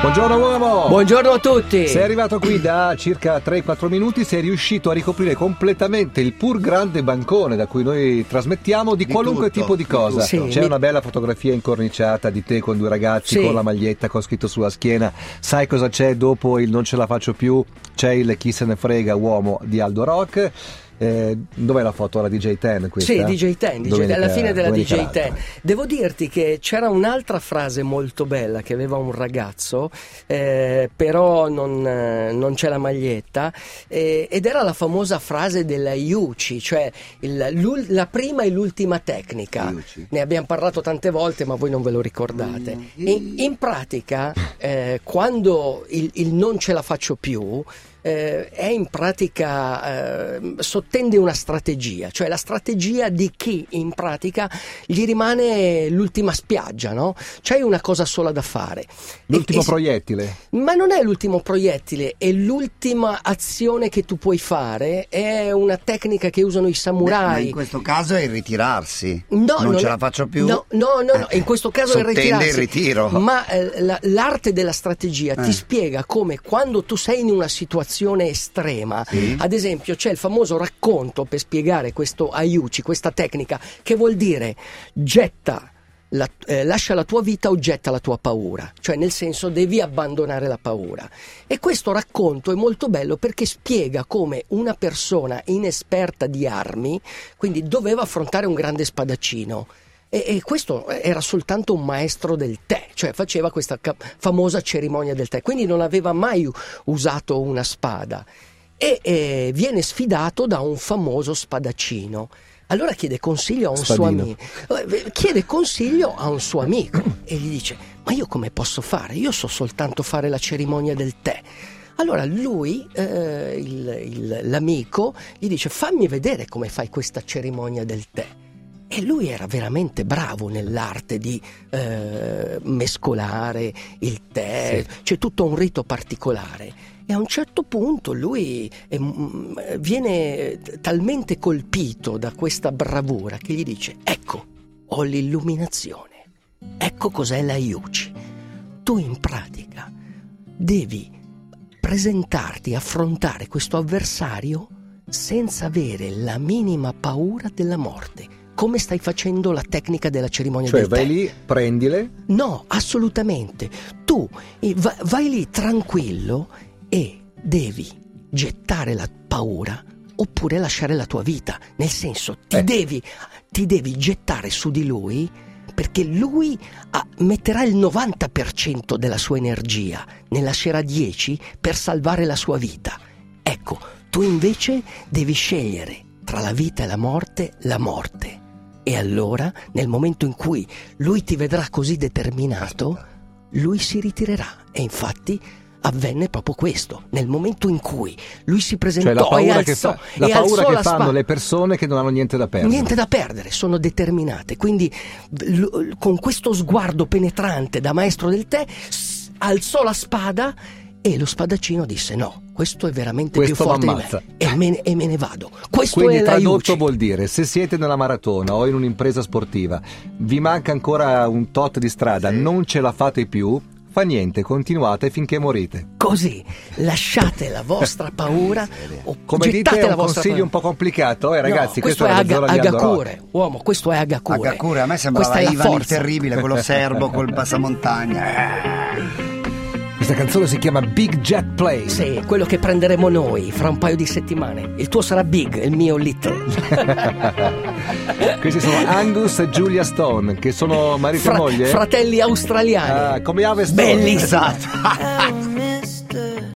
Buongiorno uomo! Buongiorno a tutti! Sei arrivato qui da circa 3-4 minuti, sei riuscito a ricoprire completamente il pur grande bancone da cui noi trasmettiamo di, Di qualunque tutto, tipo di di cosa. Sì, C'è mi- una bella fotografia incorniciata di te con due ragazzi Sì. con la maglietta con scritto sulla schiena. Sai cosa c'è dopo il non ce la faccio più? C'è il chi se ne frega uomo di Aldo Rock. Eh, dov'è la foto? La DJ10 questa? Sì, DJ10, DJ10, Domenica- alla fine della domenica DJ10. l'altra. Devo dirti che c'era un'altra frase molto bella che aveva un ragazzo, eh, però non, eh, non c'è la maglietta, eh, ed era la famosa frase della Iuci, cioè il- la prima e l'ultima tecnica. Iuci. Ne abbiamo parlato tante volte, ma voi non ve lo ricordate. In, in pratica, eh, quando il, il non ce la faccio più, eh, è in pratica eh, sottende una strategia, cioè la strategia di chi in pratica gli rimane l'ultima spiaggia, no? C'hai una cosa sola da fare. L'ultimo E- proiettile. ma non è l'ultimo proiettile, è l'ultima azione che tu puoi fare, è una tecnica che usano i Ma samurai. in questo caso è il ritirarsi. No, non, ce è- la faccio più. No, no, no, no, Eh, in questo caso è il sottende ritirarsi. il ritiro. Ma eh, la- l'arte della strategia ti Eh. spiega come quando tu sei in una situazione estrema, Sì. ad esempio c'è il famoso racconto per spiegare questo aiuci, questa tecnica, che vuol dire getta. la- eh, lascia la tua vita o getta la tua paura, cioè nel senso devi abbandonare la paura. E questo racconto è molto bello perché spiega come una persona inesperta di armi, quindi doveva affrontare un grande spadaccino. E, e questo era soltanto un maestro del tè, cioè faceva questa ca- famosa cerimonia del tè, quindi non aveva mai usato una spada. E eh, viene sfidato da un famoso spadaccino. Allora chiede consiglio a un suo Spadino. amico. Eh, Chiede consiglio a un suo amico e gli dice: Ma io come posso fare? Io so soltanto fare la cerimonia del tè. Allora lui, eh, il- il- l'amico, gli dice: Fammi vedere come fai questa cerimonia del tè. E lui era veramente bravo nell'arte di eh, mescolare il tè, c'è tutto un rito particolare. E a un certo punto lui eh, mm, viene talmente colpito da questa bravura che gli dice: Ecco, ho l'illuminazione, ecco cos'è la Iuci. Tu in pratica devi presentarti, affrontare questo avversario senza avere la minima paura della morte. Come stai facendo la tecnica della cerimonia Cioè del vai tè? lì, prendile, No, assolutamente. Tu eh, va- vai lì tranquillo e devi gettare la paura oppure lasciare la tua vita. Nel senso, ti, Eh. devi, ti devi gettare su di lui perché lui ah, metterà il 90% della sua energia nella sera 10 per salvare la sua vita. Ecco, tu invece devi scegliere tra la vita e la morte la morte. E allora, nel momento in cui lui ti vedrà così determinato, lui si ritirerà. E infatti avvenne proprio questo. Nel momento in cui lui si presentò cioè la e paura, che, alzò, fa- la e paura alzò che la fanno spada- le persone che non hanno niente da perdere. Niente da perdere, sono determinate. Quindi, l- con questo sguardo penetrante da maestro del tè, s- alzò la spada e lo spadaccino disse: No, questo è veramente Questo più forte di m'ammazza." me. E me, ne- e me ne vado. Questo Quindi è tradotto vuol dire se siete nella maratona o in un'impresa sportiva, vi manca ancora un tot di strada, Sì. non ce la fate più, fa niente, continuate finché morite. Così lasciate la vostra paura o Come dite è un consiglio paura. un po' complicato, eh ragazzi, No, questo, questo è Aga- di. Agakure, uomo, questo è Agakure. Agakure, a me sembrava Ivan il terribile, quello serbo col passamontagna. Questa canzone si chiama Big Jet Plane. Sì, quello che prenderemo noi fra un paio di settimane. Il tuo sarà big, il mio little. Questi sono Angus e Julia Stone, che sono marito Fra- e moglie. fratelli australiani. Ah, come Ave Stone. Bellissimo.